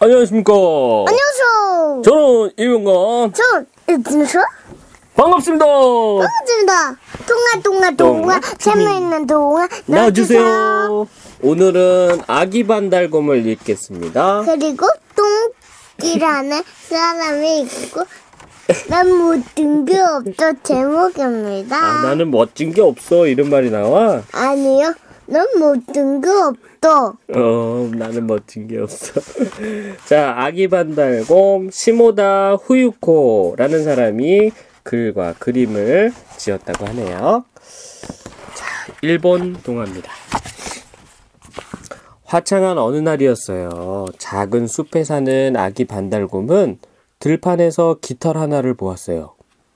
안녕하십니까. 안녕하세요. 저는 이병관. 전 이진수 반갑습니다. 반갑습니다. 동아 동아 동아 재미있는 동아 나와주세요. 오늘은 아기 반달곰을 읽겠습니다. 그리고 똥이라는 사람이 있고 난 모든 게 없어 제목입니다. 아, 나는 멋진 게 없어. 이런 말이 나와. 아니요. 난 모든 게 없어. 어, 나는 멋진 게 없어. 자, 아기 반달곰 시모다 후유코라는 사람이 글과 그림을 지었다고 하네요. 자, 일본 동화입니다. 화창한 어느 날이었어요. 작은 숲에 사는 아기 반달곰은 들판에서 깃털 하나를 보았어요.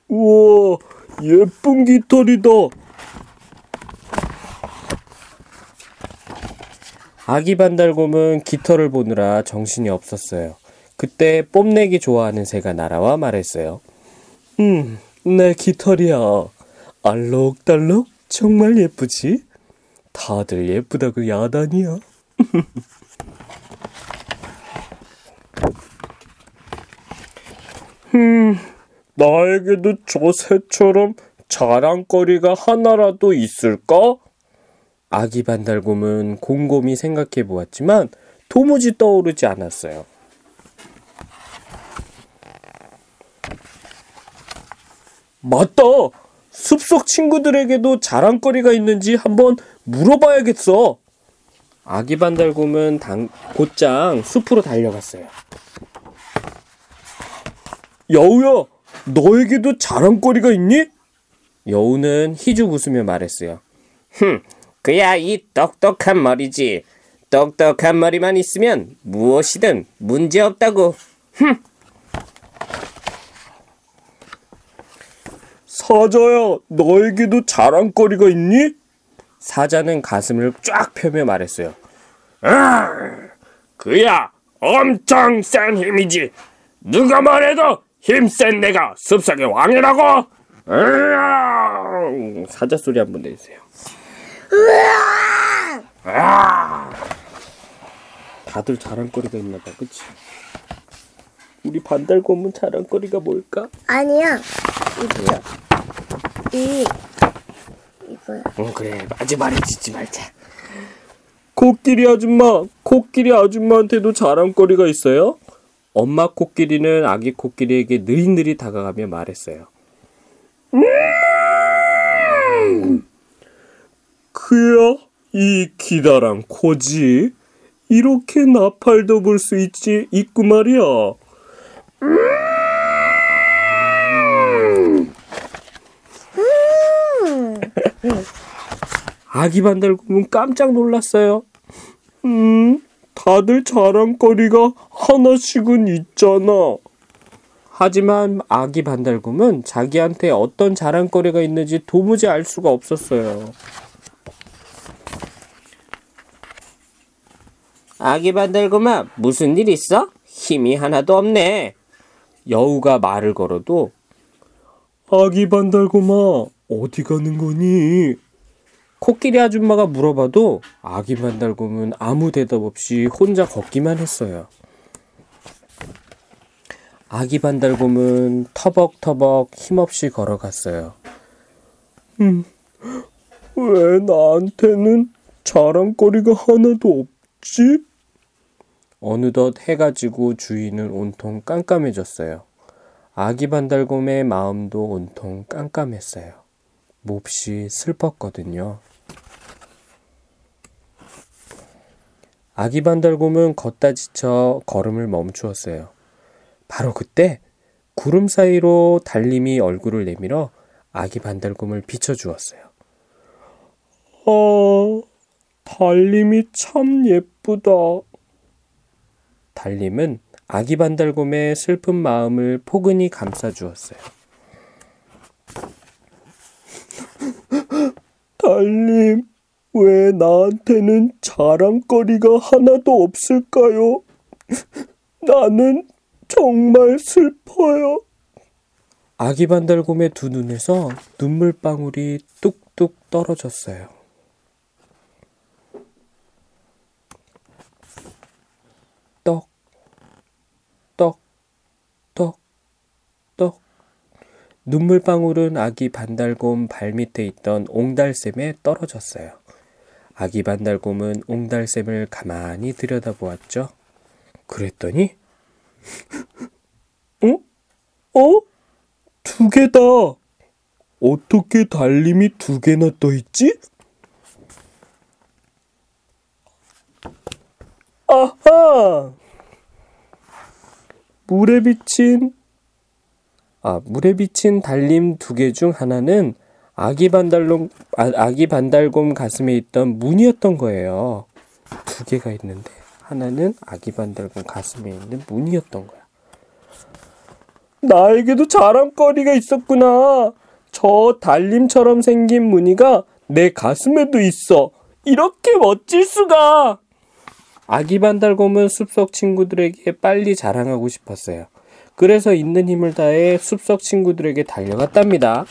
우와, 예쁜 깃털이다. 아기 반달곰은 깃털을 보느라 정신이 없었어요. 그때 뽐내기 좋아하는 새가 날아와 말했어요. 음, 내 깃털이야. 알록달록 정말 예쁘지? 다들 예쁘다고 야단이야. 음, 나에게도 저 새처럼 자랑거리가 하나라도 있을까? 아기 반달곰은 곰곰이 생각해 보았지만 도무지 떠오르지 않았어요. 맞다! 숲속 친구들에게도 자랑거리가 있는지 한번 물어봐야겠어. 아기 반달곰은 당, 곧장 숲으로 달려갔어요. 여우야, 너에게도 자랑거리가 있니? 여우는 희죽 웃으며 말했어요. 흠, 그야 이 똑똑한 머리지. 똑똑한 머리만 있으면 무엇이든 문제 없다고. 흠. 사자야, 너에게도 자랑거리가 있니? 사자는 가슴을 쫙 펴며 말했어요. 아, 그야 엄청 센 힘이지. 누가 뭐래도 힘센 내가 숲속의 왕이라고. 으아! 사자 소리 한번 내주세요. 아! 다들 자랑거리가 있나봐, 그치? 우리 반달곰은 자랑거리가 뭘까? 아니야. 이거야. 이 이거야. 어 그래 마지 말해 짓지 말자 코끼리 아줌마 코끼리 아줌마한테도 자랑거리가 있어요? 엄마 코끼리는 아기 코끼리에게 느릿느릿 다가가며 말했어요 그야 이 기다란 코지 이렇게 나팔도 불 수 있지 있고 말이야 아기 반달곰은 깜짝 놀랐어요. 음, 다들 자랑거리가 하나씩은 있잖아. 하지만 아기 반달곰은 자기한테 어떤 자랑거리가 있는지 도무지 알 수가 없었어요. 아기 반달곰아, 무슨 일 있어? 힘이 하나도 없네. 여우가 말을 걸어도 아기 반달곰아, 어디 가는 거니? 코끼리 아줌마가 물어봐도 아기 반달곰은 아무 대답 없이 혼자 걷기만 했어요. 아기 반달곰은 터벅터벅 힘없이 걸어갔어요. 음, 왜 나한테는 자랑거리가 하나도 없지? 어느덧 해가 지고 주위는 온통 깜깜해졌어요. 아기 반달곰의 마음도 온통 깜깜했어요. 몹시 슬펐거든요. 아기 반달곰은 걷다 지쳐 걸음을 멈추었어요. 바로 그때 구름 사이로 달님이 얼굴을 내밀어 아기 반달곰을 비춰주었어요. 아, 달님이 참 예쁘다. 달님은 아기 반달곰의 슬픈 마음을 포근히 감싸주었어요. 달님, 왜 나한테는 자랑거리가 하나도 없을까요? 나는 정말 슬퍼요. 아기 반달곰의 두 눈에서 눈물방울이 뚝뚝 떨어졌어요. 떡, 떡, 떡, 떡. 눈물방울은 아기 반달곰 발밑에 있던 옹달샘에 떨어졌어요. 아기 반달곰은 옹달샘을 가만히 들여다보았죠. 그랬더니, 어? 어? 두 개다! 어떻게 달님이 두 개나 떠있지? 아하! 물에 비친 아, 물에 비친 달림 두 개 중 하나는 아기 반달곰 아, 아기 반달곰 가슴에 있던 문이었던 거예요. 두 개가 있는데 하나는 아기 반달곰 가슴에 있는 문이었던 거야. 나에게도 자랑거리가 있었구나. 저 달림처럼 생긴 무늬가 내 가슴에도 있어. 이렇게 멋질 수가. 아기 반달곰은 숲속 친구들에게 빨리 자랑하고 싶었어요. 그래서 있는 힘을 다해 숲속 친구들에게 달려갔답니다.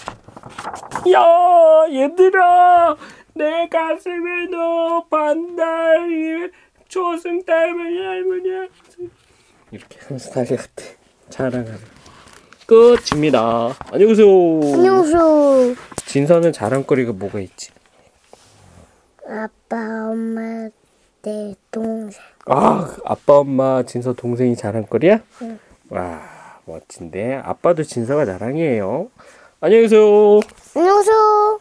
야, 얘들아! 내 가슴에도 반달이 초승 닮은 할머니야. 이렇게 하면서 달려갔대. 자랑하는. 끝입니다. 안녕히 계세요. 안녕하세요. 진서는 자랑거리가 뭐가 있지? 아빠, 엄마, 내 동생. 아, 아빠, 엄마, 진서 동생이 자랑거리야? 와, 멋진데. 아빠도 진서가 자랑이에요. 안녕히 계세요. 안녕하세요.